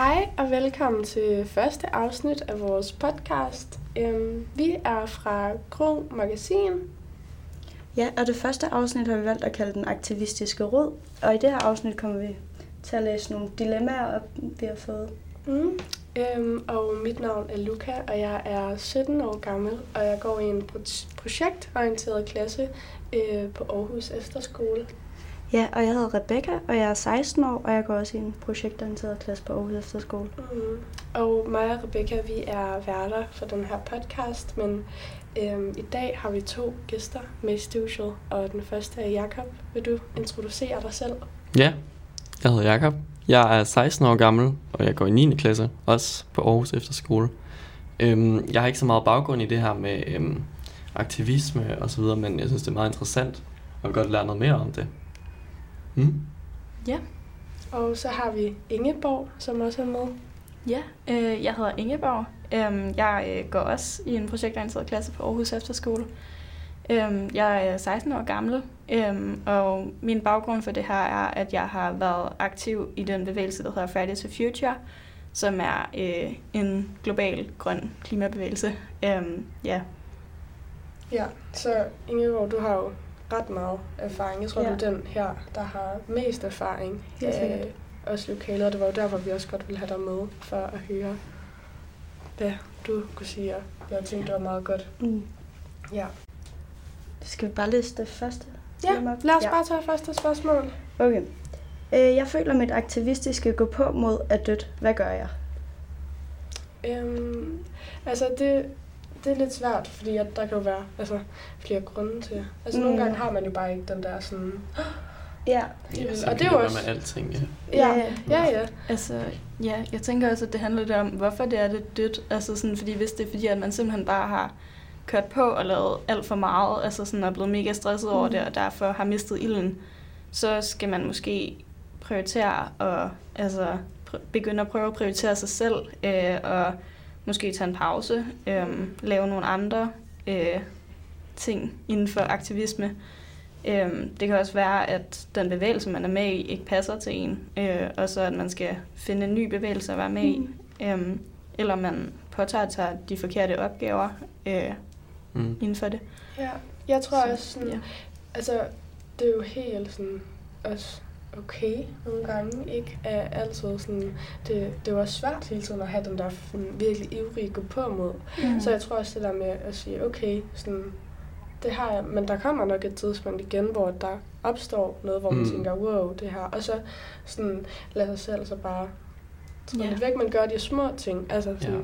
Hej og velkommen til første afsnit af vores podcast. Øhm, vi er fra Kro Magasin. Ja, og det første afsnit har vi valgt at kalde den aktivistiske råd. Og i det her afsnit kommer vi til at læse nogle dilemmaer op, vi har fået. Mm. Øhm, og mit navn er Luca, og jeg er 17 år gammel, og jeg går i en pro- projektorienteret klasse øh, på Aarhus Efterskole. Ja, og jeg hedder Rebecca, og jeg er 16 år, og jeg går også i en projektorienteret klasse på Aarhus Efterskole. Mm. Og mig og Rebecca, vi er værter for den her podcast, men øhm, i dag har vi to gæster med i studiet, og den første er Jakob. Vil du introducere dig selv? Ja, jeg hedder Jakob. Jeg er 16 år gammel, og jeg går i 9. klasse, også på Aarhus Efterskole. Øhm, jeg har ikke så meget baggrund i det her med øhm, aktivisme og så videre, men jeg synes, det er meget interessant, og godt lære noget mere om det. Mm? Ja, Og så har vi Ingeborg, som også er med. ja. Øh, jeg hedder Ingeborg. Øhm, jeg øh, går også i en projektorienteret klasse på Aarhus Efterskole. Øhm, jeg er 16 år gammel, øhm, og min baggrund for det her er, at jeg har været aktiv i den bevægelse, der hedder Fridays for Future, som er øh, en global grøn klimabevægelse. Øhm, ja, Ja, så Ingeborg, du har jo ret meget erfaring. Jeg tror, ja. Du er den her, der har mest erfaring. Af os lokaler, og det var jo derfor, vi også godt ville have dig med, for at høre, hvad du kunne sige. Jeg tænkte, det var meget godt. Mm. Ja, Skal vi bare læse det første? ja lad os Ja. bare tage første spørgsmål. Okay. Øh, jeg føler, mit aktivistiske gå på mod er dødt. Hvad gør jeg? Øhm, altså, det, det er lidt svært, fordi at der kan jo være altså, flere grunde til. Altså, mm. Mm. nogle gange har man jo bare ikke den der sådan... Ja. Ja, så og det er jo også- med alting, ja. Ja, Ja. ja, ja. Altså, ja, jeg tænker også, at det handler lidt om, hvorfor det er det dødt. Altså sådan, fordi hvis det er fordi, at man simpelthen bare har kørt på og lavet alt for meget, altså sådan er blevet mega stresset over Mm. det, og derfor har mistet ilden, så skal man måske prioritere og altså pr- begynde at prøve at prioritere sig selv, øh, og måske tage en pause, øh, lave nogle andre øh, ting inden for aktivisme. Øhm, det kan også være, at den bevægelse, man er med i, ikke passer til en, øh, og så at man skal finde en ny bevægelse at være med i. Øhm, eller man påtager sig de forkerte opgaver øh, Mm. inden for det. ja. Jeg tror Så, også sådan... ja. Altså, det er jo helt sådan også okay nogle gange, ikke? Er altid sådan, det, det er også svært hele tiden at have den der sådan, virkelig ivrige gå på mod. Mm. Så jeg tror også det der med at sige, okay, sådan, det har jeg, men der kommer nok et tidspunkt igen, hvor der opstår noget, hvor man Mm. tænker, wow, det her, og så sådan, lad sig selv så bare træde Ja. lidt væk, man gør de små ting, altså sådan, Ja.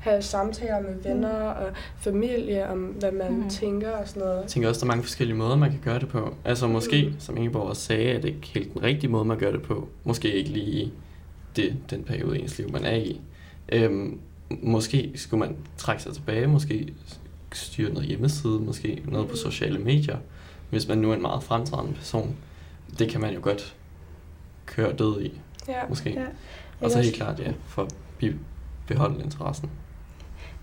Have samtaler med venner og familie om, hvad man Mhm. tænker og sådan noget. Jeg tænker også, der er mange forskellige måder, man kan gøre det på. Altså måske, Mm. som Ingeborg også sagde, er det ikke helt den rigtige måde, man gør det på. Måske ikke lige i det, den periode i ens liv, man er i. Øhm, måske skulle man trække sig tilbage, måske styre noget hjemmeside, måske noget på Mm. sociale medier, hvis man nu er en meget fremtrædende person. Det kan man jo godt køre død i, Ja. måske. Ja. Og så helt klart, ja, for at be- beholde interessen.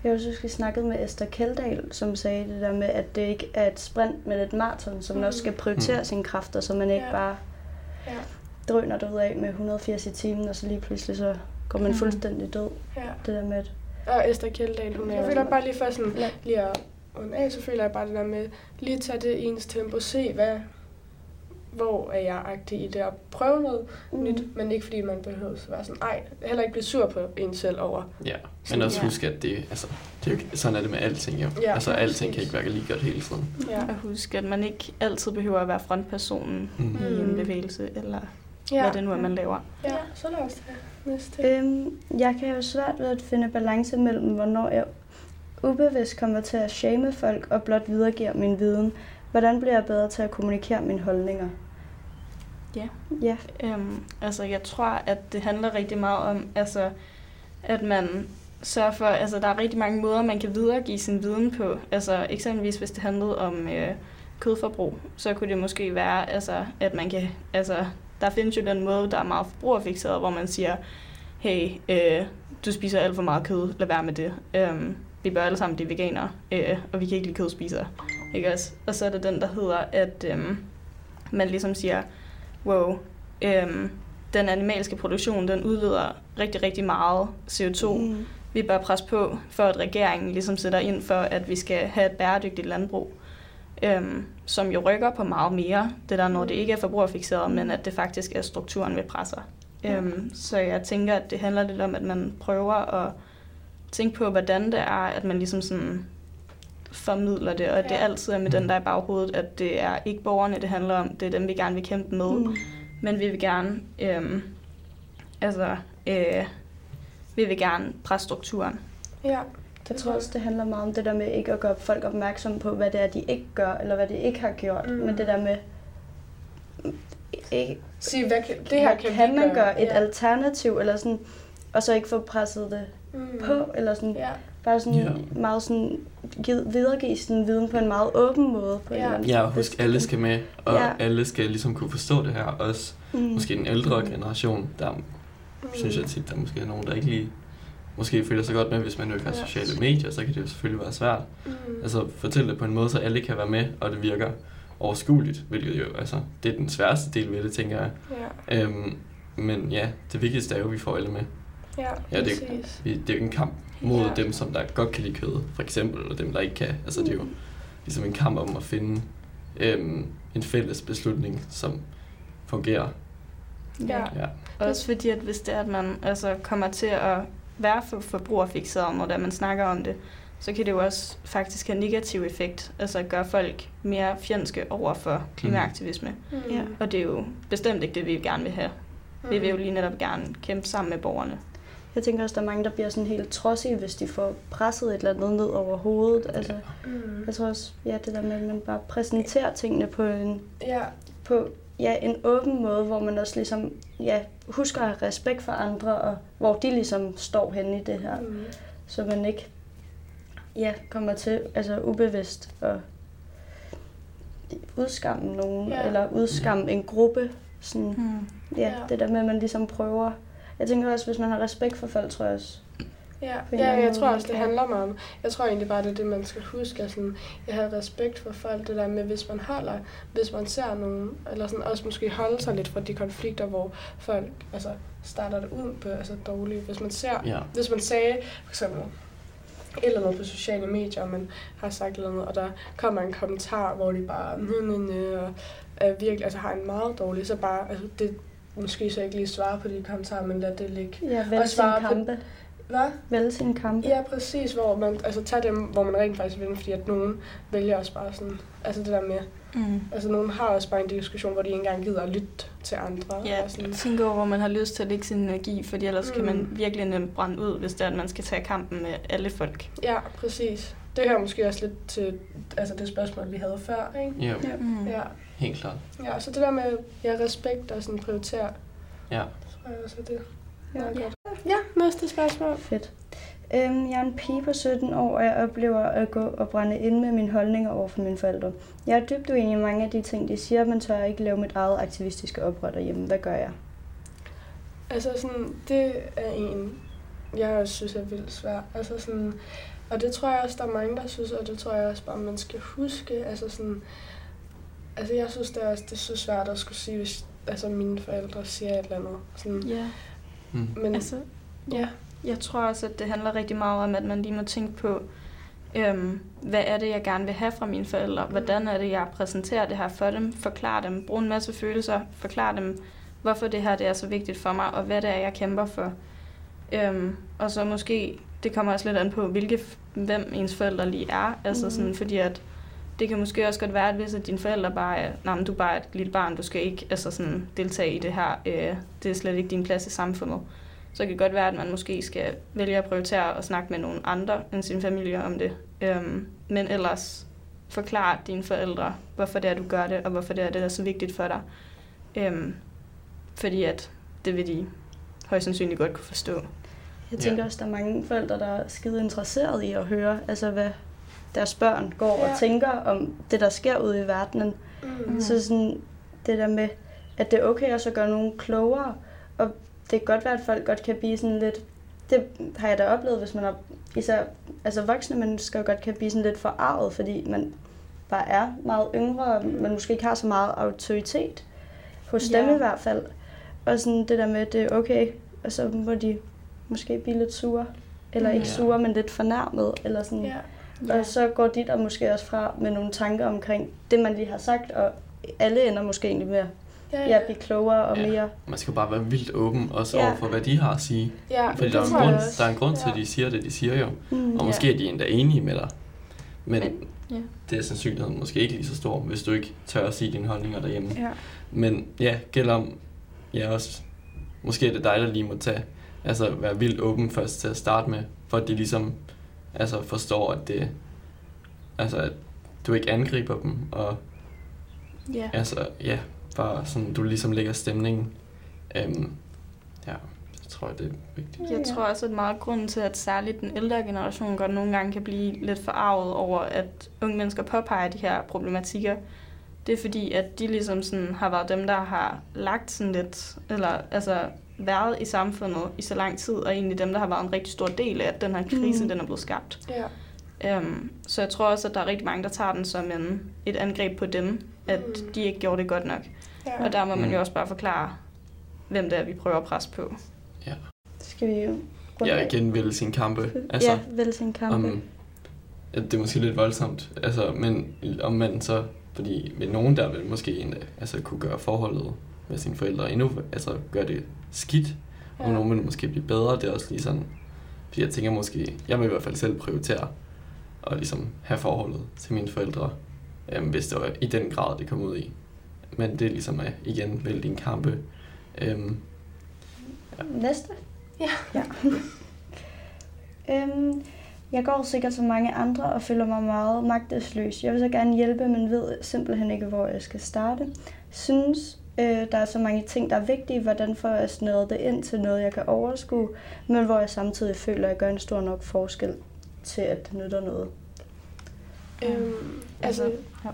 Jeg også huske, vi snakkede med Esther Keldahl, som sagde det der med, at det ikke er et sprint, men et maraton, så man også skal prioritere Mm. sine kræfter, så man ikke Ja. bare Ja. drøner derud af med 180 i timen, og så lige pludselig så går man Mm. fuldstændig død. ja. Det der med, at Og Esther Kjeldahl, hun er... Jeg føler bare lige for sådan, Ja. lige at runde af, så føler jeg bare det der med, lige tage det i ens tempo, se hvad, hvor er jeg agtig i det, og prøve noget mm. nyt, men ikke fordi man behøver at være sådan, ej, heller ikke blive sur på en selv over. Ja, men også Ja. huske, at det, altså, det er jo, sådan er det med alting jo. Ja, altså, alting kan ikke være lige godt hele tiden. Ja. Og huske, at man ikke altid behøver at være frontpersonen Mm. i en Mm. bevægelse, eller Ja. hvad det nu er, man laver. Ja, så lad os tage næste. øhm, jeg kan jo svært ved at finde balance mellem, hvornår jeg ubevidst kommer til at shame folk og blot videregiver min viden. Hvordan bliver jeg bedre til at kommunikere mine holdninger? Ja. Ja, Øhm, altså, jeg tror, at det handler rigtig meget om, altså, at man sørger for, altså, der er rigtig mange måder, man kan videregive sin viden på. Altså, eksempelvis, hvis det handlede om øh, kødforbrug, så kunne det måske være, altså, at man kan, altså, der findes jo den måde, der er meget forbrugerfixeret, hvor man siger, hey, øh, du spiser alt for meget kød, lad være med det. Øhm, vi bør alle sammen blive veganere, øh, og vi kan ikke lide kødspisere. Ikke også? Og så er der den, der hedder, at øhm, man ligesom siger, wow, øhm, den animalske produktion, den udleder rigtig, rigtig meget CO2. Mm. Vi bør presse på, for at regeringen ligesom sætter ind for, at vi skal have et bæredygtigt landbrug, øhm, som jo rykker på meget mere, det der, når det ikke er forbrugerfixeret, men at det faktisk er strukturen, vi presser. Ja. Øhm, så jeg tænker, at det handler lidt om, at man prøver at tænke på, hvordan det er, at man ligesom sådan formidler det, og ja. det altid er med den der i baghovedet, at det er ikke borgerne, det handler om, det er dem, vi gerne vil kæmpe med. Mm. Men vi vil gerne, øhm, altså, øh, vi vil gerne presse strukturen. Ja. Jeg tror også, det handler meget om det der med ikke at gøre folk opmærksom på, hvad det er, de ikke gør, eller hvad de ikke har gjort. Mm. Men det der med ikke, Sige, hvad kan, det her kan, kan man gøre, gøre et ja. alternativ, eller sådan, og så ikke få presset det mm. på, eller sådan, ja. Bare sådan ja. meget sådan, videregive sin viden på en meget åben måde. På ja, ja og husk, alle skal med, og ja. alle skal ligesom kunne forstå det her, også mm. måske en ældre mm. generation, der mm. synes jeg tit, der måske er nogen, der ikke lige måske føler sig godt med, hvis man jo ikke har sociale medier, så kan det jo selvfølgelig være svært. Mm. Altså fortælle det på en måde, så alle kan være med, og det virker overskueligt, hvilket jo, altså, det er den sværeste del ved det, tænker jeg. Ja. Øhm, men ja, det vigtigste er jo, at vi får alle med. Ja, ja det, er, vi, det er jo en kamp mod ja. dem, som der godt kan lide kød, for eksempel, og dem, der ikke kan. Altså, det er jo mm. ligesom en kamp om at finde øhm, en fælles beslutning, som fungerer. Ja. ja. Også fordi, at hvis det er, at man altså, kommer til at være for forbrugerfixeret, når man snakker om det, så kan det jo også faktisk have negativ effekt, altså gøre folk mere fjendske over for klimaaktivisme. Mm. Ja. Og det er jo bestemt ikke det, vi gerne vil have. Mm. Vi vil jo lige netop gerne kæmpe sammen med borgerne. Jeg tænker også, der er mange, der bliver sådan helt trodsige, hvis de får presset et eller andet ned over hovedet. Altså, mm. Jeg tror også, ja, det der med, at man bare præsenterer tingene på en, ja. på, ja, en åben måde, hvor man også ligesom, ja, husker at have respekt for andre, og hvor de ligesom står henne i det her. Mm. Så man ikke ja, kommer til altså ubevidst at udskamme nogen, ja. eller udskamme en gruppe. Sådan, hmm. ja, ja, det der med, at man ligesom prøver. Jeg tænker også, hvis man har respekt for folk, tror jeg også, Ja, ja jeg tror også, det handler meget om, jeg tror egentlig bare, det er det, man skal huske, at sådan, jeg har respekt for folk, det der med, hvis man holder, hvis man ser nogen, eller sådan, også måske holde sig lidt fra de konflikter, hvor folk altså, starter det ud på altså, dårligt. Hvis man ser, ja. hvis man sagde, for eksempel, eller noget på sociale medier, og man har sagt noget, og der kommer en kommentar, hvor de bare næ, næ, næ, og er virkelig, altså har en meget dårlig, så bare, altså det, måske så ikke lige svare på de kommentarer, men lad det ligge. Ja, vælg og svare sin kampe. På, hvad? Vælge sin kampe. Ja, præcis, hvor man, altså tager dem, hvor man rent faktisk vil, fordi at nogen vælger også bare sådan, altså det der med, mm. altså nogen har også bare en diskussion, hvor de ikke engang gider at lytte til andre. Ja, og sådan. tænker over, hvor man har lyst til at lægge sin energi, fordi ellers mm. kan man mm. virkelig nemt brænde ud, hvis det er, at man skal tage kampen med alle folk. Ja, præcis. Det hører måske også lidt til altså det spørgsmål, vi havde før, ikke? Ja. ja. Mm. ja. Helt klart. Ja, så det der med ja, respekt og sådan prioritere, ja. tror jeg også er det. Ja. ja. ja, næste spørgsmål. Fedt. Øhm, jeg er en pige på 17 år, og jeg oplever at gå og brænde ind med mine holdninger over for mine forældre. Jeg er dybt uenig i mange af de ting, de siger, men tør ikke lave mit eget aktivistiske oprør derhjemme. Hvad gør jeg? Altså sådan, det er en, jeg også synes er vildt svært. Altså sådan, og det tror jeg også, der er mange, der synes, og det tror jeg også bare, man skal huske. Altså sådan, altså jeg synes, det er, også, det er så svært at skulle sige, hvis altså mine forældre siger et eller andet. Sådan, ja. Mm. Men, altså, ja. Jeg tror også, at det handler rigtig meget om, at man lige må tænke på, øhm, hvad er det, jeg gerne vil have fra mine forældre? Hvordan er det, jeg præsenterer det her for dem? Forklar dem, brug en masse følelser, forklar dem, hvorfor det her det er så vigtigt for mig, og hvad det er, jeg kæmper for. Øhm, og så måske, det kommer også lidt an på, hvilke, hvem ens forældre lige er. Altså mm. sådan, fordi at det kan måske også godt være, at hvis at dine forældre bare er, nej, men du er bare et lille barn, du skal ikke altså sådan, deltage i det her, øh, det er slet ikke din plads i samfundet. Så det kan godt være, at man måske skal vælge at prioritere at snakke med nogle andre end sin familie om det. Øhm, men ellers forklare dine forældre, hvorfor det er, du gør det, og hvorfor det er, det er så vigtigt for dig. Øhm, fordi at det vil de højst sandsynligt godt kunne forstå. Jeg tænker ja. også, der er mange forældre, der er skide interesserede i at høre, altså hvad deres børn går ja. og tænker om det, der sker ude i verdenen. Mm. Så sådan det der med, at det er okay også at gøre nogen klogere, og det kan godt være, at folk godt kan blive sådan lidt, det har jeg da oplevet, hvis man er, især altså voksne mennesker godt kan blive sådan lidt forarvet, fordi man bare er meget yngre, og man måske ikke har så meget autoritet hos dem ja. i hvert fald. Og sådan det der med, at det er okay, og så må de måske blive lidt sure. Eller ikke Ja. sure, men lidt fornærmet. Eller sådan. Ja. Og så går de der måske også fra med nogle tanker omkring det, man lige har sagt, og alle ender måske egentlig med at Ja, ja, blive klogere og Ja. mere... Man skal bare være vildt åben, også Ja. over for, hvad de har at sige. ja Fordi det der er, en grund, der er en grund til, Ja. at de siger det, de siger jo. Mm. Og Ja. måske er de endda enige med dig. Men Men- ja. det er sandsynligheden måske ikke lige så stor, hvis du ikke tør at sige dine holdninger derhjemme. Ja. Men ja, gælder om, ja også, måske er det dig, der lige må tage, altså være vildt åben først til at starte med, for at de ligesom, altså forstår, at det, altså at du ikke angriber dem, og Ja. altså, ja, bare sådan, du ligesom lægger stemningen. Øhm, ja, det tror jeg, det er vigtigt. Jeg tror også, at meget grunden til, at særligt den ældre generation godt nogle gange kan blive lidt forarvet over, at unge mennesker påpeger de her problematikker, det er fordi, at de ligesom sådan har været dem, der har lagt sådan lidt, eller altså været i samfundet i så lang tid, og egentlig dem, der har været en rigtig stor del af, at den her krise, Mm. den er blevet skabt. Ja. Um, så jeg tror også, at der er rigtig mange, der tager den som en, et angreb på dem, at Mm. de ikke gjorde det godt nok. Ja. Og der må man Mm. jo også bare forklare, hvem det er, vi prøver at presse på. Skal vi jo... Ja, igen vælge sin kampe. Altså, ja, vælge sin kampe. om, ja, det er måske lidt voldsomt, altså, men om man så, fordi med nogen der vil måske endda, altså, kunne gøre forholdet med sine forældre endnu, altså gøre det skidt, og Ja. nogen vil måske blive bedre, det er også lige sådan, fordi jeg tænker måske, jeg vil i hvert fald selv prioritere at ligesom have forholdet til mine forældre, øhm, hvis det var i den grad, det kom ud i. Men det er ligesom at igen vælge din kampe. Øhm, Næste? Ja. ja. øhm, jeg går sikkert som mange andre og føler mig meget magtesløs. Jeg vil så gerne hjælpe, men ved simpelthen ikke, hvor jeg skal starte. Synes, øh, der er så mange ting, der er vigtige. Hvordan får jeg snøret det ind til noget, jeg kan overskue, men hvor jeg samtidig føler, at jeg gør en stor nok forskel til, at det nytter noget. Øhm, altså, ja.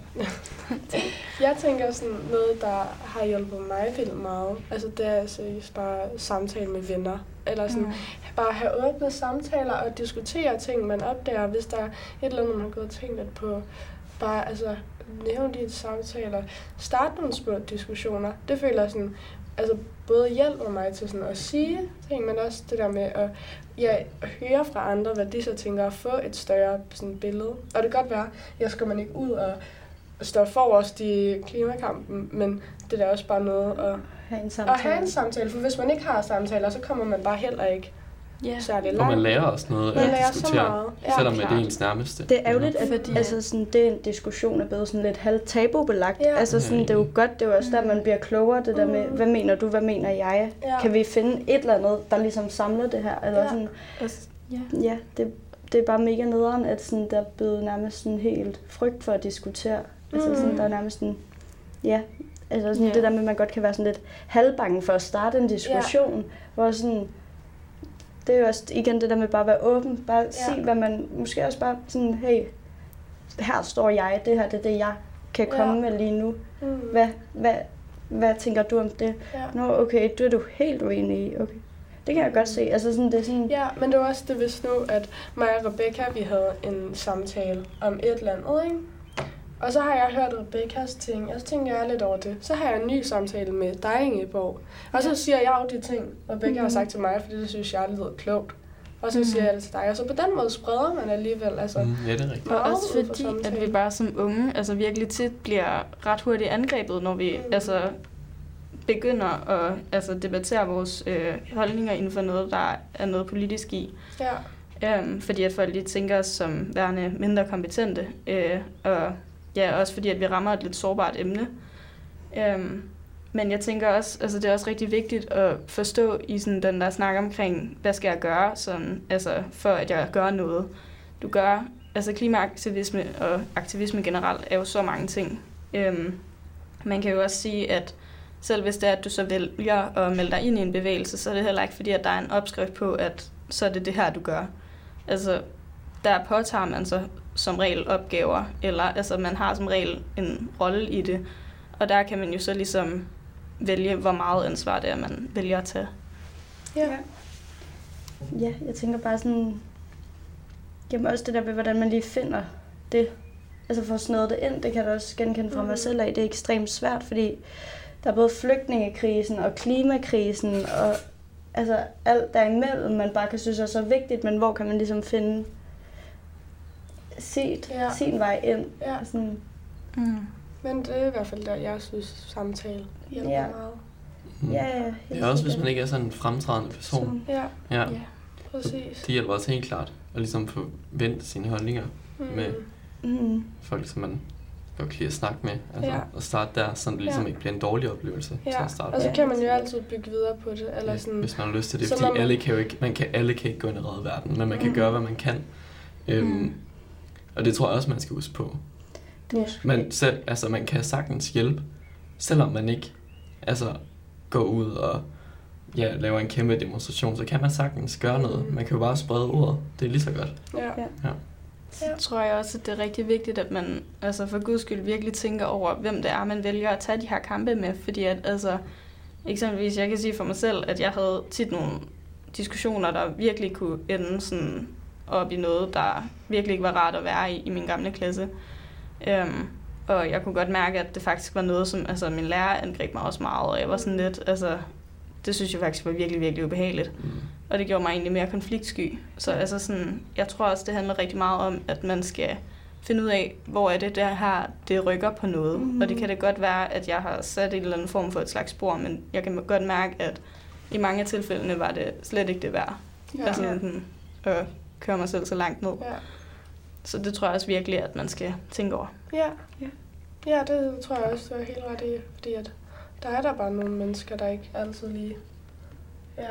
jeg tænker sådan noget, der har hjulpet mig vildt meget. Altså, det er seriøst bare samtale med venner. Eller sådan, Mm. bare have åbne samtaler og diskutere ting, man opdager, hvis der er et eller andet, man har gået og tænkt lidt på. Bare altså, nævne de samtaler. Start nogle små diskussioner. Det føler jeg sådan, altså både hjælper mig til sådan at sige ting, men også det der med at ja, høre fra andre, hvad de så tænker, og få et større sådan, billede. Og det kan godt være, jeg skal man ikke ud og stå forrest i klimakampen, men det er også bare noget at, have en at samtale. have en samtale. For hvis man ikke har samtaler, så kommer man bare heller ikke Ja. særlig og langt. man lærer også noget Man at lærer så diskutere, meget. Ja, selvom at det er klart. ens nærmeste. Det er ærgerligt, at Fordi- altså sådan, det er en diskussion er blevet sådan lidt halvt tabubelagt. Ja. Altså sådan, det er jo godt, det er jo også der, man bliver klogere, det der med, Mm. hvad mener du, hvad mener jeg? Ja. Kan vi finde et eller andet, der ligesom samler det her? Eller Ja. sådan, Altså, ja. ja, det, det er bare mega nederen, at sådan, der er blevet nærmest sådan helt frygt for at diskutere. Altså Mm. sådan, der er nærmest sådan, ja, altså sådan Ja. det der med, at man godt kan være sådan lidt halvbange for at starte en diskussion, hvor sådan, det er jo også igen det der med bare at være åben, bare ja. sige, hvad man, måske også bare sådan, hey, her står jeg, det her det er det, jeg kan Ja. komme med lige nu. Mm. Hvad, hvad, hvad tænker du om det? Ja. Nå, okay, det er du helt uenig i. Okay. Det kan jeg godt se. Altså sådan, det er sådan, Ja, men det var også det, hvis nu, at mig og Rebecca, vi havde en samtale om et eller andet, ikke? Og så har jeg hørt Rebekkas ting, og så tænker jeg lidt over det. Så har jeg en ny samtale med dig, Ingeborg. Og så siger jeg jo de ting, Rebecca har Mhm. sagt til mig, fordi det synes jeg lyder klogt. Og så Mhm. siger jeg det til dig, og så på den måde spreder man alligevel, altså... Mm, ja, det er rigtigt. Og også ud for fordi, at vi bare som unge altså virkelig tit bliver ret hurtigt angrebet, når vi Mm. altså begynder at altså, debattere vores øh, holdninger inden for noget, der er noget politisk i. Ja, Øhm, fordi at folk lige tænker os som værende mindre kompetente. Øh, og ja, også fordi at vi rammer et lidt sårbart emne. Øhm, men jeg tænker også, altså det er også rigtig vigtigt at forstå i sådan den der snak omkring, hvad skal jeg gøre, sådan, altså for at jeg gør noget. Du gør, altså klimaaktivisme og aktivisme generelt er jo så mange ting. Øhm, man kan jo også sige, at selv hvis det er, at du så vælger at melde dig ind i en bevægelse, så er det heller ikke fordi, at der er en opskrift på, at så er det det her, du gør. Altså, der påtager man sig som regel opgaver, eller altså man har som regel en rolle i det, og der kan man jo så ligesom vælge, hvor meget ansvar det er, man vælger at tage. ja. ja, jeg tænker bare sådan, jamen også det der med, hvordan man lige finder det. Altså få snøret det ind, det kan jeg da også genkende fra Mhm. mig selv af. Det er ekstremt svært, fordi der er både flygtningekrisen og klimakrisen og altså alt derimellem, man bare kan synes er så vigtigt, men hvor kan man ligesom finde sit, ja. sin vej ind. Ja. Sådan, mm. Men det er i hvert fald der, jeg synes, samtale hjælper ja. meget. Mm. Ja, ja. Det er også, hvis man ikke er sådan en fremtrædende person. Ja. ja. ja. Præcis. Det hjælper også helt klart at ligesom få vendt sine holdninger mm. med mm. folk, som man godt kan lide at snakke med. Altså, ja. Og starte der, så det ligesom ja. ikke bliver en dårlig oplevelse. Ja. Til at starte og så kan man jo altid bygge videre på det. Eller sådan, Hvis man har lyst til det. Fordi man... alle kan jo ikke, man kan, alle kan ikke gå ind og redde verden, men man kan mm. gøre, hvad man kan. Øhm, mm. Og det tror jeg også, man skal huske på. Det man, selv, altså, man kan sagtens hjælpe, selvom man ikke altså, går ud og ja, laver en kæmpe demonstration, så kan man sagtens gøre noget. Man kan jo bare sprede ordet. Det er lige så godt. Ja. ja. Så tror jeg også, at det er rigtig vigtigt, at man altså for guds skyld virkelig tænker over, hvem det er, man vælger at tage de her kampe med. Fordi at, altså, eksempelvis, jeg kan sige for mig selv, at jeg havde tit nogle diskussioner, der virkelig kunne ende sådan op i noget, der virkelig ikke var rart at være i i min gamle klasse. Um, og jeg kunne godt mærke, at det faktisk var noget, som altså, min lærer angreb mig også meget, og jeg var sådan lidt, altså, det synes jeg faktisk var virkelig, virkelig ubehageligt. Mm. Og det gjorde mig egentlig mere konfliktsky. Så altså sådan, jeg tror også, det handler rigtig meget om, at man skal finde ud af, hvor er det der her, det rykker på noget. Mm. Og det kan det godt være, at jeg har sat en eller anden form for et slags spor, men jeg kan godt mærke, at i mange af tilfældene var det slet ikke det værd. Ja. Altså sådan, at køre mig selv så langt ned. Ja. Så det tror jeg også virkelig, at man skal tænke over. Ja, ja. ja det tror jeg også, du er helt ret i, fordi at der er der bare nogle mennesker, der ikke altid lige... Ja.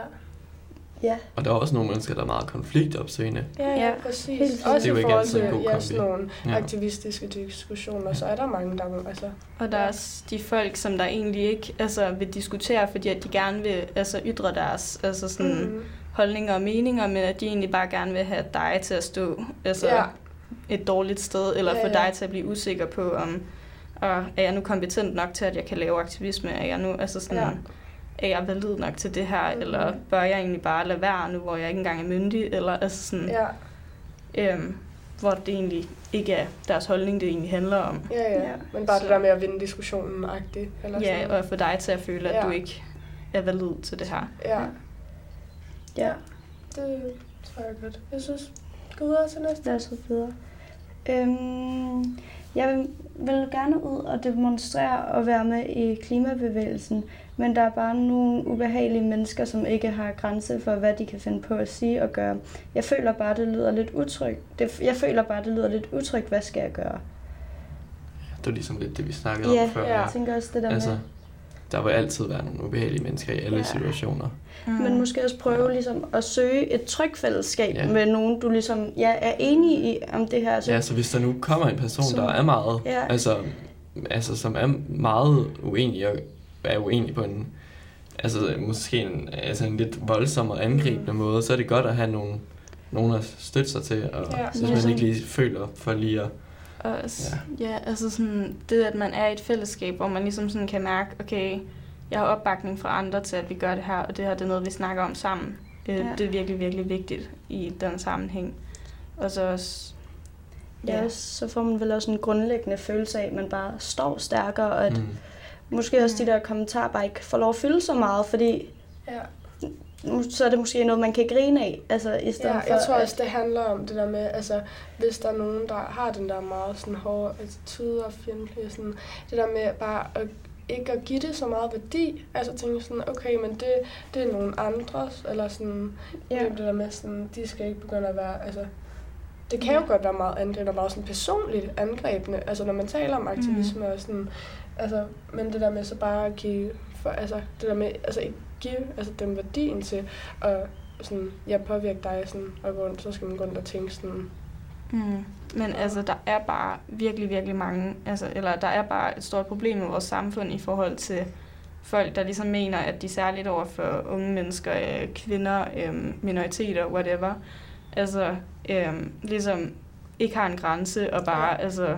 Ja. Og der er også nogle mennesker, der er meget konfliktopsøgende. Ja, ja, præcis. Helt også det er jo i forhold til ja, sådan nogle ja. aktivistiske diskussioner, så er der mange, der altså... Og der er også de folk, som der egentlig ikke altså, vil diskutere, fordi at de gerne vil altså, ytre deres altså, sådan, mm. Holdninger og meninger, men at de egentlig bare gerne vil have dig til at stå altså, ja. et dårligt sted, eller ja, få dig til at blive usikker på, om og er jeg nu kompetent nok til, at jeg kan lave aktivisme? Er jeg nu, altså sådan, ja. er jeg valid nok til det her? Mm. Eller bør jeg egentlig bare lade være nu, hvor jeg ikke engang er myndig? Eller altså sådan, ja. øhm, hvor det egentlig ikke er deres holdning, det egentlig handler om. Ja, ja. ja. Men bare så. det der med at vinde diskussionen agtigt. Eller ja, sådan. og få dig til at føle, at ja. du ikke er valid til det her. Ja. Ja. Det tror jeg godt. Jeg synes, gå videre til næste. Lad os videre. Øhm, jeg vil gerne ud og demonstrere og være med i klimabevægelsen, men der er bare nogle ubehagelige mennesker, som ikke har grænse for, hvad de kan finde på at sige og gøre. Jeg føler bare, det lyder lidt utrygt. Det, jeg føler bare, det lyder lidt utrygt. Hvad skal jeg gøre? Det er ligesom lidt det, vi snakkede ja, om før. Ja, jeg tænker også det der altså, med der vil altid være nogle ubehagelige mennesker i alle ja. situationer. Mm. Men måske også prøve ligesom at søge et trykfællesskab ja. med nogen, du ligesom ja, er enig i om det her. Så, ja, så hvis der nu kommer en person, så, der er meget, ja. altså, altså som er meget uenig og er uenig på en, altså måske en, altså en lidt voldsom og angribende mm. måde, så er det godt at have nogen, nogen at støtte sig til, og ja. hvis man ikke lige føler for lige at og ja. ja, altså sådan, det at man er i et fællesskab, hvor man ligesom sådan kan mærke, okay, jeg har opbakning fra andre til, at vi gør det her, og det her det er noget, vi snakker om sammen. Øh, ja. Det er virkelig, virkelig vigtigt i den sammenhæng. Og så også... Ja, ja så får man vel også en grundlæggende følelse af, at man bare står stærkere, og at mm. måske også de der kommentarer bare ikke får lov at fylde så meget, fordi ja så er det måske noget, man kan grine af. Altså, i stedet ja, for, jeg tror også, det handler om det der med, altså, hvis der er nogen, der har den der meget sådan hårde attitude og fjendtlige, sådan, det der med bare at ikke at give det så meget værdi. Altså tænke sådan, okay, men det, det er nogen andres, eller sådan, ja. det der med sådan, de skal ikke begynde at være, altså, det kan jo ja. godt være meget angreb, og meget sådan personligt angrebende, altså når man taler om aktivisme mm. og sådan, altså, men det der med så bare at give, for, altså, det der med, altså ikke give altså, dem værdien til at sådan, ja, påvirke dig sådan, og gå rundt, så skal man gå rundt og tænke sådan, Mm. Men altså, der er bare virkelig, virkelig mange, altså, eller der er bare et stort problem i vores samfund i forhold til folk, der ligesom mener, at de særligt over for unge mennesker, øh, kvinder, øh, minoriteter, whatever, altså øh, ligesom ikke har en grænse og bare ja. altså,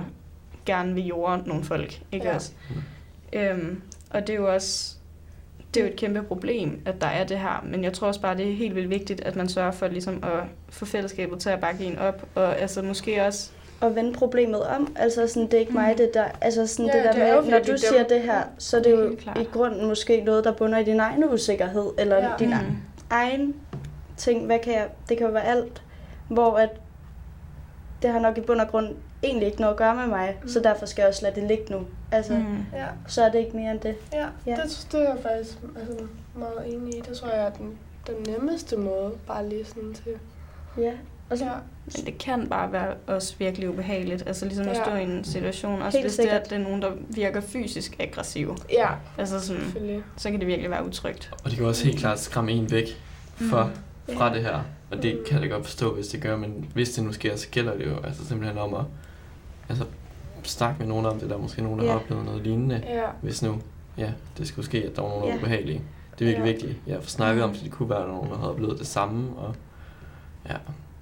gerne vil jorde nogle folk, ikke ja. også? Mm. Øhm, og det er jo også det er jo et kæmpe problem, at der er det her, men jeg tror også bare, det er helt vildt vigtigt, at man sørger for ligesom at få fællesskabet til at bakke en op, og altså måske også at vende problemet om. Altså sådan, det er ikke Mm. mig, det der. Altså sådan Ja, det der det er jo med, når du siger dem. det her, så er det jo Helt klart. i grunden måske noget, der bunder i din egen usikkerhed, eller ja. din Mm. egen ting. Hvad kan jeg, det kan jo være alt, hvor at det har nok i bund og grund egentlig ikke noget at gøre med mig, Mm. så derfor skal jeg også lade det ligge nu. Altså, mm. Mm. Ja, så er det ikke mere end det. ja. Ja. Det, det er jeg faktisk altså, meget enig i. Det tror jeg er den, den nemmeste måde, bare lige sådan til. Ja. Og så, Ja, Men det kan bare være også virkelig ubehageligt. Altså ligesom at Ja. stå i en situation, også Helt hvis det er, sikkert. at det er nogen, der virker fysisk aggressiv. ja Altså sådan, så kan det virkelig være utrygt. Og det kan også helt klart skræmme en væk fra, Mm. fra det her. Og det Mm. kan jeg da godt forstå, hvis det gør, men hvis det nu sker, så gælder det jo altså simpelthen om at altså, snakke med nogen om det. Der er måske nogen, der Ja. har oplevet noget lignende. Ja, Hvis nu ja, det skulle ske, at der var nogen, der var Ja. ubehagelige. Det er virkelig Ja. vigtigt ja, at få snakket om, så det kunne være nogen, der havde oplevet det samme. Og ja,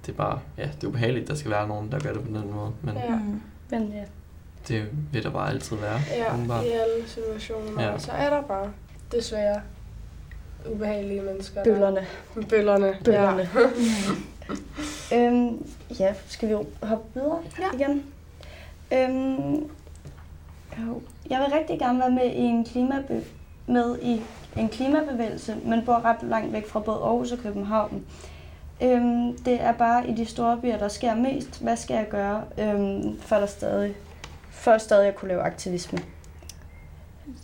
det er bare, ja, det er ubehageligt, der skal være nogen, der gør det på den måde. Men Ja. Mm. men ja. det vil der bare altid være. ja åbenbart. i alle situationer. Ja. Ja. Så er der bare desværre ubehagelige mennesker. der- Bøllerne. Bøllerne. Bøllerne. Mm. Øhm, ja, skal vi hoppe videre Ja. igen? Øhm, jo. Jeg vil rigtig gerne være med i en klimabe med i en klimabevægelse, men bor ret langt væk fra både Aarhus og København. Øhm, det er bare i de store byer, der sker mest. Hvad skal jeg gøre øhm, for, der stadig, for stadig at kunne lave aktivisme?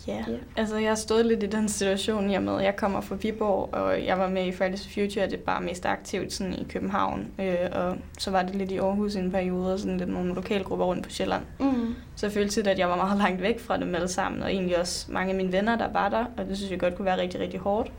Ja, Ja. altså jeg har stået lidt i den situation, jeg med. Jeg kommer fra Viborg, og jeg var med i Fridays for Future, det er bare mest aktivt sådan i København. Øh, og så var det lidt i Aarhus i en periode, og sådan lidt nogle lokalgrupper rundt på Sjælland. Mm. Så jeg følte lidt, at jeg var meget langt væk fra dem alle sammen, og egentlig også mange af mine venner, der var der, og det synes jeg godt kunne være rigtig, rigtig hårdt.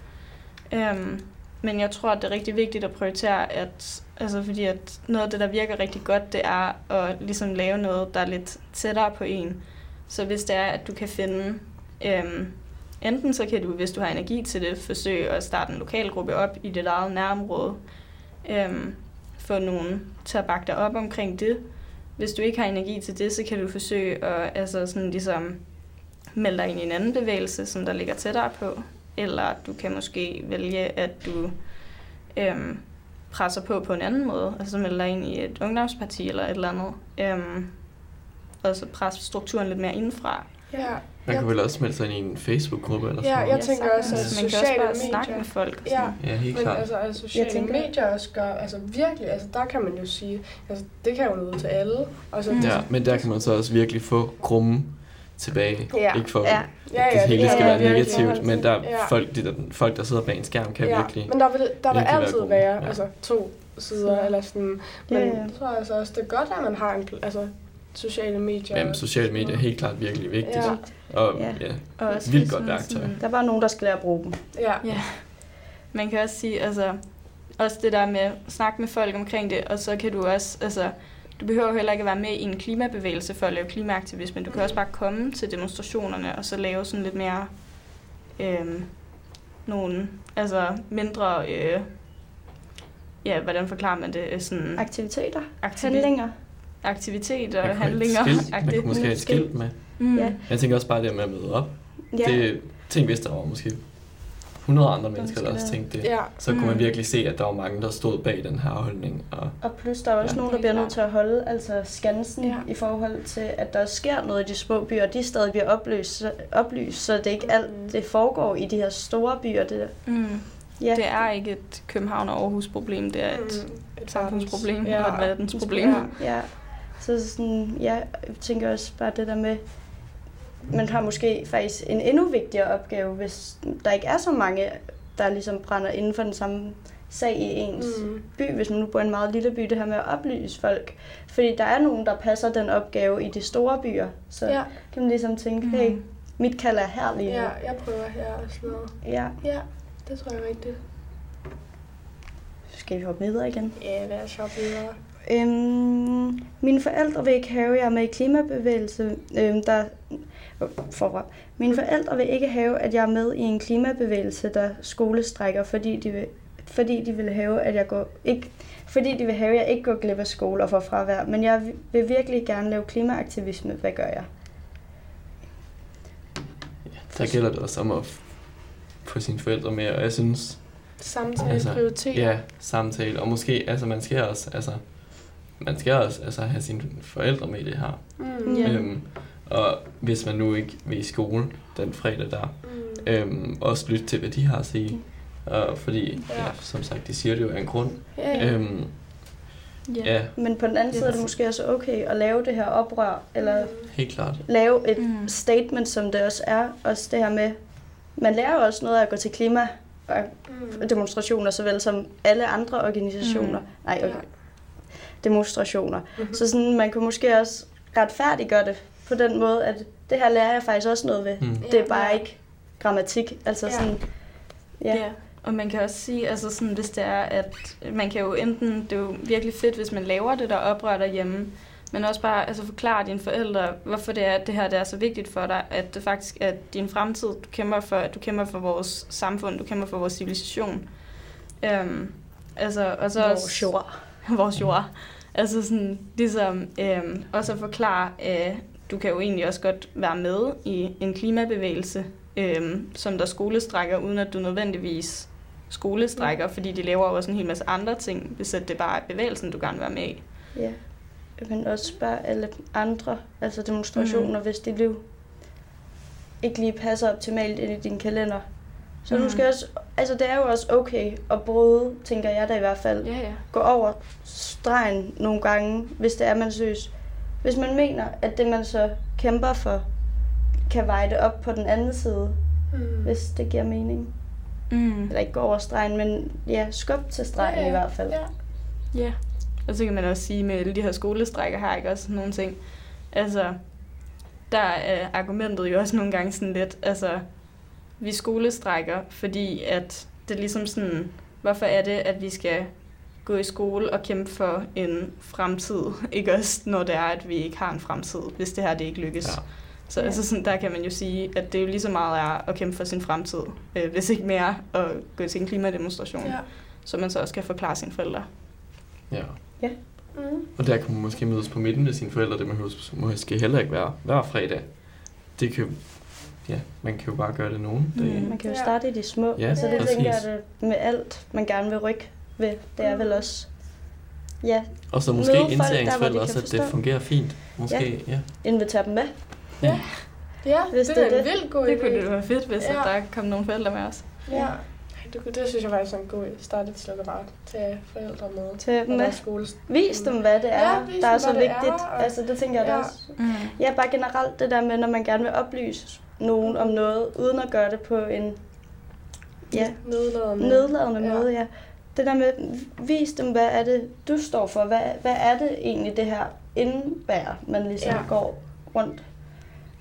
Øhm, men jeg tror, at det er rigtig vigtigt at prioritere, at, altså fordi at noget af det, der virker rigtig godt, det er at ligesom lave noget, der er lidt tættere på en. Så hvis det er, at du kan finde, øhm, enten så kan du, hvis du har energi til det, forsøge at starte en lokalgruppe op i dit eget nærområde, øhm, få nogen til at bakke dig op omkring det, hvis du ikke har energi til det, så kan du forsøge at altså sådan ligesom melde dig ind i en anden bevægelse, som der ligger tættere på. Eller du kan måske vælge, at du øhm, presser på på en anden måde. Altså melde dig ind i et ungdomsparti eller et eller andet. Øhm, og så presse strukturen lidt mere indenfra. Ja, man Ja. kan vel også melde sig ind i en Facebook-gruppe eller Ja, sådan jeg noget. tænker også, at sagtens. Man kan også bare medier- snakke med folk. Og Ja. Ja, helt Men klart. altså, at sociale Jeg tænker- medier også gør, altså virkelig, altså der kan man jo sige, altså det kan jo nå ud til alle. Og så, Mm. Ja, men der kan man så også virkelig få grumme tilbage. Ja. Ikke for, Ja. ja. ja, det hele ja, skal ja, være virkelig. negativt, men der er Ja. folk, de der, folk, der sidder bag en skærm, kan ja, virkelig... Men der vil, der vil være altid gode. være, Ja. altså to sider, eller sådan. Men Ja, ja. jeg tror altså også, det er godt, at man har en, altså sociale medier. Jamen, sociale medier er helt klart virkelig vigtigt. Ja. Og Ja. ja, Og også Vildt godt værktøj. sådan- Der er bare nogen, der skal lære at bruge dem. Ja, Ja. Man kan også sige, altså, også det der med at snakke med folk omkring det, og så kan du også, altså, du behøver heller ikke at være med i en klimabevægelse for at lave klimaaktivisme. Du kan også bare komme til demonstrationerne, og så lave sådan lidt mere, øhm, nogle, altså mindre, øh, ja, hvordan forklarer man det, Øh, sådan Aktiviteter, aktivi- handlinger. Aktiviteter og have et handlinger. skilt, man kunne måske have et skilt med. Mm. Ja. Jeg tænker også bare det med at møde op. Ja. Det, tænk hvis der var måske 100 andre mennesker, der også tænkte det. ja. Så kunne man Mm. virkelig se, at der var mange, der stod bag den her holdning. Og Og plus, der er også Ja. nogen, der bliver nødt til at holde altså skansen Ja. i forhold til, at der sker noget i de små byer, og de stadig bliver oplyst, så- oplyst så det er ikke Mm. alt, det foregår i de her store byer. Det der. Mm. Ja. Det er ikke et København og Aarhus problem, det er et Mm, et samfundsproblem ja. og et verdensproblem. Ja. Ja, så sådan, ja, jeg tænker også bare det der med, man har måske faktisk en endnu vigtigere opgave, hvis der ikke er så mange, der ligesom brænder inden for den samme sag i ens Mm. by, hvis man nu bor i en meget lille by, det her med at oplyse folk. Fordi der er nogen, der passer den opgave i de store byer, så Ja, kan man ligesom tænke, Mhm. hey, mit kald er her lige nu. ja, jeg prøver her og sådan noget. Ja, Ja, det tror jeg er rigtigt. skal vi hoppe videre igen. Ja, lad os hoppe videre. Øhm, mine forældre vil ikke have, at jeg er med i klimabevægelse, øhm, der forfra. Mine forældre vil ikke have, at jeg er med i en klimabevægelse, der skolestrækker, fordi de vil, fordi de vil have, at jeg går ikke, fordi de vil have, at jeg ikke går glip af skole og får fravær. Men jeg vil virkelig gerne lave klimaaktivisme. Hvad gør jeg? der gælder det også om at få sine forældre med. Og jeg synes, Samtale, Altså, prioritet. ja, samtale. Og måske, altså man skal også, altså, man skal også altså, have sine forældre med i det her. Mm. Ja. Øhm, og hvis man nu ikke vil i skole den fredag der, Mm. øhm, også lytte til, hvad de har at sige. Og fordi, ja. Ja. Som sagt, de siger det jo af en grund. Ja, ja. Øhm, ja, Men på den anden side er det måske også okay at lave det her oprør, eller helt klart. lave et Mm. statement, som det også er. Også det her med, man lærer jo også noget af at gå til klima og Mm. demonstrationer, såvel som alle andre organisationer. Mm. Nej, okay. Demonstrationer. Mhm. Så sådan, man kunne måske også retfærdiggøre det på den måde, at det her lærer jeg faktisk også noget ved. Mm. Det er bare Ja. ikke grammatik. Altså Ja. sådan, ja. Ja, og man kan også sige, altså sådan, hvis det er, at man kan jo enten, det er jo virkelig fedt, hvis man laver det der oprør derhjemme, men også bare altså forklare dine forældre, hvorfor det er, at det her det er så vigtigt for dig, at det faktisk er din fremtid, du kæmper for, at du kæmper for vores samfund, du kæmper for vores civilisation. Øhm, altså, og så også, Vores jord. vores jord. Altså sådan, ligesom øhm, også at forklare, øh, du kan jo egentlig også godt være med i en klimabevægelse, øhm, som der skolestrækker, uden at du nødvendigvis skolestrækker, fordi de laver også en hel masse andre ting, hvis det bare er bevægelsen, du gerne vil være med i. Ja. Men også bare alle andre altså demonstrationer, mm. hvis det liv ikke lige passer optimalt ind i din kalender. Så mm. Mhm. du skal også, altså det er jo også okay at bryde, tænker jeg da i hvert fald. Ja, ja. Gå over stregen nogle gange, hvis det er, man synes. Hvis man mener, at det man så kæmper for, kan veje det op på den anden side, Mm. hvis det giver mening. Mm. Eller ikke gå over stregen, men ja, skub til stregen Ja, ja. i hvert fald. Ja. Ja, og så kan man også sige med alle de her skolestrækker her, ikke også nogle ting. Altså, der er argumentet jo også nogle gange sådan lidt, altså, vi skolestrækker, fordi at det er ligesom sådan, hvorfor er det, at vi skal gå i skole og kæmpe for en fremtid, ikke også når det er, at vi ikke har en fremtid, hvis det her det ikke lykkes. Ja. Så Ja. altså sådan, der kan man jo sige, at det jo lige så meget er at kæmpe for sin fremtid, øh, hvis ikke mere at gå til en klimademonstration, Ja. så man så også kan forklare sine forældre. Ja. Mm. Og der kan man måske mødes på midten med sine forældre. Det behøver måske heller ikke være hver fredag. Det kan, ja, man kan jo bare gøre det nogen dage. Mm. Man kan jo Ja. starte i de små. Ja, altså det præcis. tænker jeg, at med alt, man gerne vil rykke ved, det er Mm. vel også, ja, Og så måske kan også, at det fungerer fint. Måske, ja. invitere dem med. Ja. Ja, Hvis det, det er er en det. vildt god Det idé. kunne det være fedt, hvis Ja. ja. der kom nogle forældre med os. Ja. Det, kunne- det synes jeg faktisk er en god idé. Starte et slukkerbart til forældre med. Til dem med. skole. Vis dem, hvad det er, Ja, vis der er så det er, vigtigt. og- altså det tænker jeg da Ja. også. Mm. Ja, bare generelt det der med, når man gerne vil oplyse nogen om noget, uden at gøre det på en ja, Nedladende. nedladende Ja. måde. Ja. Det der med, vis dem, hvad er det, du står for? Hvad, hvad er det egentlig, det her indebærer, man ligesom Ja. går rundt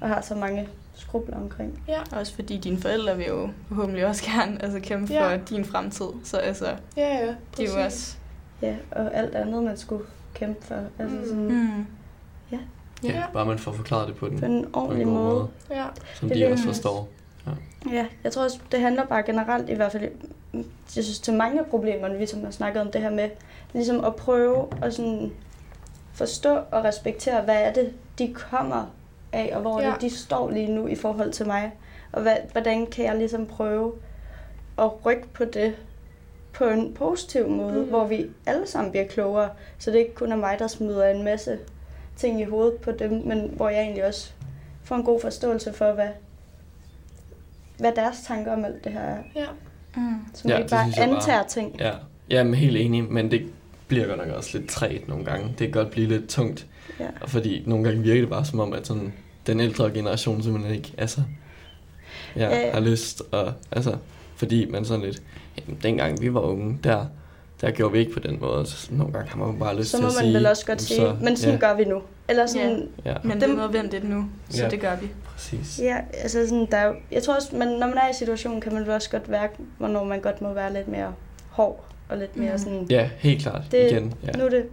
og har så mange skrubler omkring. Ja, Også fordi dine forældre vil jo forhåbentlig også gerne altså, kæmpe Ja. for din fremtid. Så altså, ja, ja. de er jo også... Ja, og alt andet, man skulle kæmpe for. Altså Mm. sådan, Mm. ja. Ja. Bare man får forklaret det på den på en på ordentlig en god måde. måde, Ja. som Det de også forstår. Ja, jeg tror også, det handler bare generelt i hvert fald, jeg synes til mange af problemerne, vi som har snakket om det her med, ligesom at prøve at sådan forstå og respektere, hvad er det, de kommer af, og hvor ja. Ja. det, de står lige nu i forhold til mig. Og hvad, hvordan kan jeg ligesom prøve at rykke på det på en positiv måde, mm. hvor vi alle sammen bliver klogere, så det ikke kun er mig, der smider en masse ting i hovedet på dem, men hvor jeg egentlig også får en god forståelse for, hvad, hvad deres tanker om alt det her er. Ja. Mm. Så Ja, ja, vi det bare jeg bare. antager ting. Ja, jeg er helt enig, men det bliver godt nok også lidt træt nogle gange. Det kan godt blive lidt tungt, Ja. fordi nogle gange virker det bare som om, at sådan, den ældre generation simpelthen ikke altså, ja, Ja, ja. har lyst. Og, altså, fordi man sådan lidt, jamen, dengang vi var unge, der, der gjorde vi ikke på den måde. Så nogle gange har man jo bare lyst Så til må at man sige, vel også godt sige, så- men sådan ja, gør vi nu. Eller sådan, Ja, Men det Dem- er nødvendigt nu, så Ja. det gør vi. præcis. ja, altså sådan, der er jeg tror også, man, når man er i situationen, kan man vel også godt mærke, hvornår man godt må være lidt mere hård, og lidt mere Mhm. sådan, Ja, helt klart. Det- Igen. Ja. nu er det,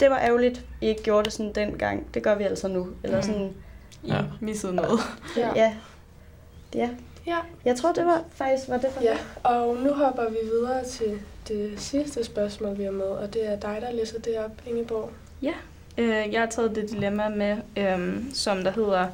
det var ærgerligt, I ikke gjorde det sådan dengang, det gør vi altså nu. Eller Mhm. sådan, I Ja. ja. missede noget. Ja. ja. ja. Ja, Ja. jeg tror, det var faktisk var det for ja. Og nu hopper vi videre til det sidste spørgsmål, vi har med, og det er dig, der læser det op, Ingeborg. Øh, jeg har taget det dilemma med, øh, som der hedder,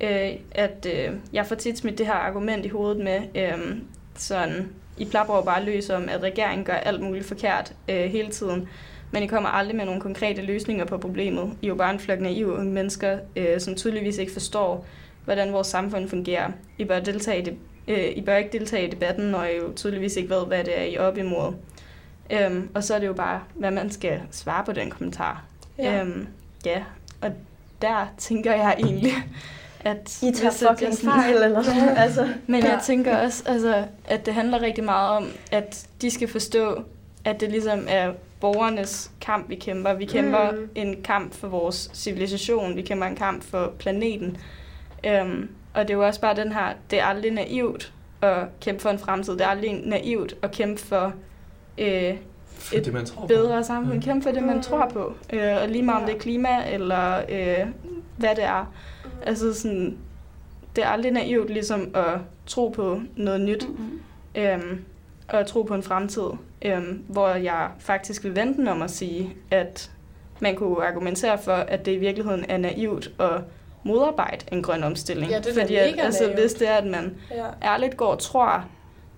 øh, at øh, jeg får tit smidt det her argument i hovedet med, øh, sådan, I plapper jo bare løs om, at regeringen gør alt muligt forkert øh, hele tiden. men I kommer aldrig med nogle konkrete løsninger på problemet. I er jo bare en flok naive unge mennesker, øh, som tydeligvis ikke forstår, hvordan vores samfund fungerer. I bør, deltage i det, øh, I bør ikke deltage i debatten, når I jo tydeligvis ikke ved, hvad det er, I er op imod. Øhm, og så er det jo bare, hvad man skal svare på den kommentar. Ja. Øhm, ja, og der tænker jeg egentlig, at... I tager fucking sådan- fejl, eller sådan. altså. Men Ja. jeg tænker også, altså, at det handler rigtig meget om, at de skal forstå, at det ligesom er borgernes kamp, vi kæmper. Vi kæmper Mm. en kamp for vores civilisation, vi kæmper en kamp for planeten. Um, og det er jo også bare den her, det er aldrig naivt at kæmpe for en fremtid. Det er aldrig naivt at kæmpe for øh, For Et det, man tror på. bedre samfund. Mm. Kæmpe for det, man tror på. Øh, og lige meget om Ja. det er klima, eller øh, hvad det er. Altså sådan, det er aldrig naivt ligesom at tro på noget nyt, Mm-hmm. øhm, og at tro på en fremtid, øhm, hvor jeg faktisk vil vente om at sige, at man kunne argumentere for, at det i virkeligheden er naivt at modarbejde en grøn omstilling. Ja, det er Fordi at, altså, hvis det er, at man Ja. ærligt går og tror,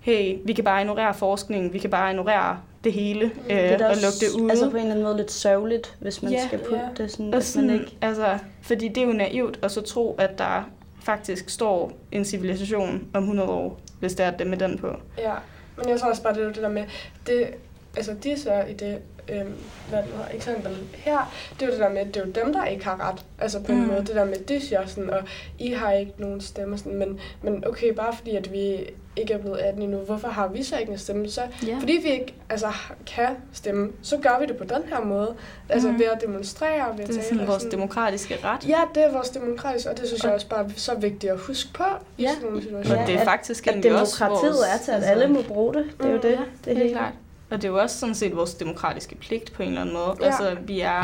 hey, vi kan bare ignorere forskningen, vi kan bare ignorere det hele øh, Det er og lukke det ude. Altså på en eller anden måde lidt sørgeligt, hvis man Ja. skal putte Ja. det sådan, Og sådan, man ikke... altså, fordi det er jo naivt at så tro, at der faktisk står en civilisation om 100 år, hvis det er det med den på. Ja, men jeg tror også bare, det er det der med, det, altså de så i det, øhm, hvad det hedder, eksempel her, det er jo det der med, det er jo dem, der ikke har ret. Altså på en Mm. måde, det der med, de siger sådan, og I har ikke nogen stemme, sådan, men, men okay, bare fordi, at vi ikke er blevet 18 endnu, hvorfor har vi så ikke en stemme? Så, Ja. fordi vi ikke altså, kan stemme, så gør vi det på den her måde. Altså Mhm. ved at demonstrere, ved at Det er tale. sådan og vores demokratiske ret. Ja, det er vores demokratiske, og det synes jeg Og- også bare er så vigtigt at huske på i Ja. sådan nogle Og situationer. det er at- faktisk At også demokratiet vores, er til, at altså, alle må bruge det. Det er jo Mm, det. ja, det Helt klart. Og det er jo også sådan set vores demokratiske pligt på en eller anden måde. Ja. Altså, vi er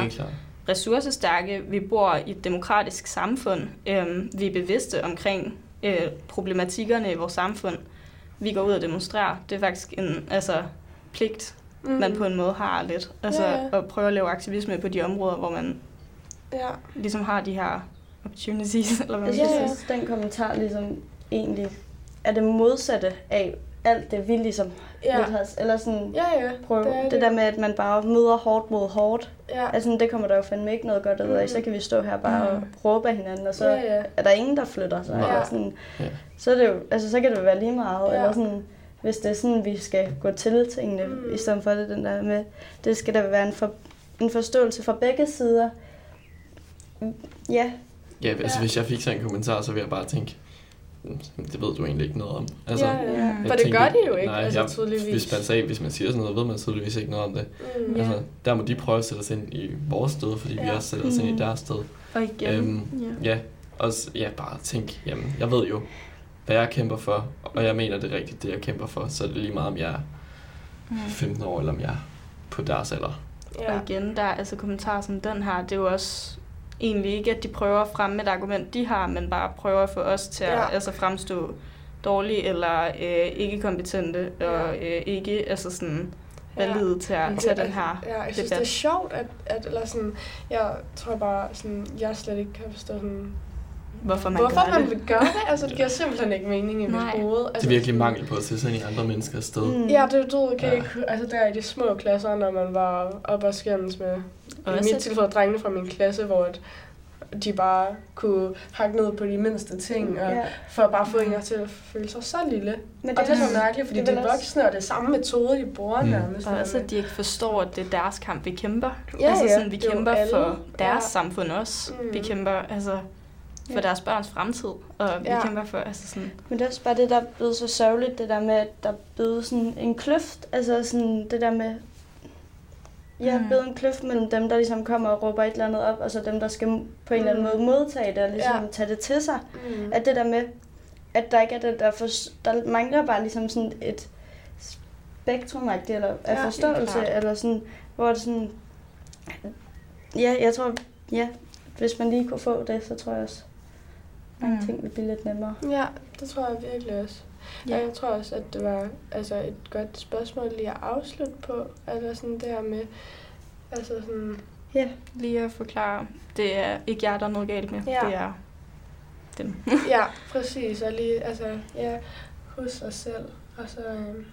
ressourcestærke, vi bor i et demokratisk samfund, øhm, vi er bevidste omkring øh, problematikkerne i vores samfund. Vi går ud og demonstrerer. Det er faktisk en altså, pligt, Mm. man på en måde har lidt. Altså Ja, ja. at prøve at lave aktivisme på de områder, hvor man Ja. ligesom har de her opportunities, eller hvad man Jeg skal Ja, synes, den kommentar ligesom egentlig er det modsatte af alt det, vi ligesom Ja. lidt har... Eller sådan... Ja, ja. Prøve. det Det, det der med, at man bare møder hårdt mod hårdt. Ja. Altså, det kommer der jo fandme ikke noget godt ud af. Mm. Så kan vi stå her bare og Mm. råbe af hinanden, og så Ja, ja. er der ingen, der flytter sig. Eller sådan. Ja. Så, er det jo, altså, så kan det jo være lige meget. Ja. Eller sådan, hvis det er sådan, vi skal gå til tingene, Mm. i stedet for det, den der med, det skal der være en, for, en forståelse fra begge sider. Ja, Ja, altså Ja. hvis jeg fik sådan en kommentar, så ville jeg bare tænke, "Mm, det ved du egentlig ikke noget om. Altså, ja, ja. jeg For det tænker- gør de jo ikke, nej, altså jeg- tydeligvis. Hvis man, sagde, hvis man siger sådan noget, ved man tydeligvis ikke noget om det. Mm. Ja. Altså, der må de prøve at sætte os ind i vores sted, fordi vi Ja. også sætter os ind Mm. i deres sted. Og igen, Øhm, ja. Ja, også ja, bare tænk, jamen, jeg ved jo, hvad jeg kæmper for, og jeg mener det er rigtigt, det jeg kæmper for, så er det lige meget, om jeg er Mm. 15 år, eller om jeg er på deres alder. Ja. Og igen, der er altså kommentarer som den her, det er jo også egentlig ikke, at de prøver at fremme et argument, de har, men bare prøver at få os til at Ja. altså, fremstå dårlige eller øh, ikke kompetente og øh, ikke altså sådan valide til at tage den her Ja, jeg synes, debat. det er sjovt, at, at eller sådan, jeg tror bare, sådan, jeg slet ikke kan forstå, sådan, hvorfor man hvorfor gør man det. vil gøre det. Altså, det giver simpelthen ikke mening i mit Nej. hoved. Det Altså, er virkelig sådan- mangel på at sætte sig ind i andre menneskers sted. Mm. Ja, det du kan Ja. ikke, altså der i de små klasser, når man var oppe og skændes med, i Også- mit tilfælde drengene fra min klasse, hvor at de bare kunne hakke ned på de mindste ting, og ja. for bare at få en til at føle sig så lille. Men Og det er så mærkeligt, fordi det de er voksne, og det er samme metode, de bruger Mm. nærmest. Og også, at de ikke forstår, at det er deres kamp, vi kæmper. Ja, altså ja, sådan, vi det er kæmper for deres Ja. samfund også. Mm. Vi kæmper altså for Ja. deres børns fremtid, og vi Ja. kæmper for altså sådan... Men det er også bare det, der er blevet så sørgeligt, det der med, at der er blevet sådan en kløft. Altså sådan det der med, er Mm. blevet en kløft mellem dem, der ligesom kommer og råber et eller andet op, og så dem, der skal på en eller anden måde modtage det og ligesom Ja. ja. tage det til sig. Mm. At det der med, at der ikke er det der, for, der mangler bare ligesom sådan et spektrum eller af Ja, ja, forståelse, eller sådan, hvor det sådan, ja, jeg tror, ja, hvis man lige kunne få det, så tror jeg også, mange Mm. ting ville blive lidt nemmere. Ja, det tror jeg virkelig også. Ja. Og jeg tror også, at det var altså et godt spørgsmål lige at afslutte på. Altså sådan det her med, altså sådan, Ja, Lige at forklare, det er ikke jer, der er noget galt med. Ja. Det er dem. ja, præcis. Og lige, altså, ja, husk os selv. Og så, øhm,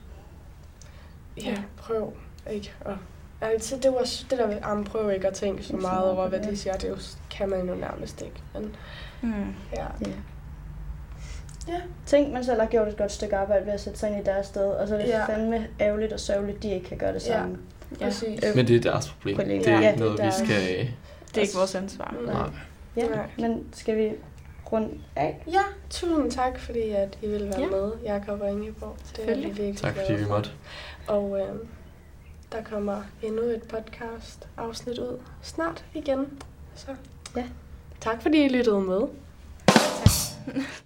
ja, Ja. prøv ikke at Altså, det var det der ah, prøv ikke at tænke så meget over, hvad det. de siger. Det er jo, kan man jo nærmest ikke. Men, Mm. ja. Ja. Ja. Tænk, man selv har gjort et godt stykke arbejde ved at sætte sig ind i deres sted, og så er det Ja. ja. fandme ærgerligt og sørgeligt, de ikke kan gøre det Ja. samme. Ja. Præcis. Øh, Men det er deres problem. Problem. Det er Ja, ikke noget, det er vi skal... Det er ikke vores ansvar. Nej. Nej. Ja, Nej. men skal vi runde af? Ja, tusind tak, fordi at I ville være Ja. med, Jakob og Ingeborg. Det er virkelig Tak fordi vi måtte. Og øh, der kommer endnu et podcast afsnit ud snart igen. Så Ja tak fordi I lyttede med. Tak.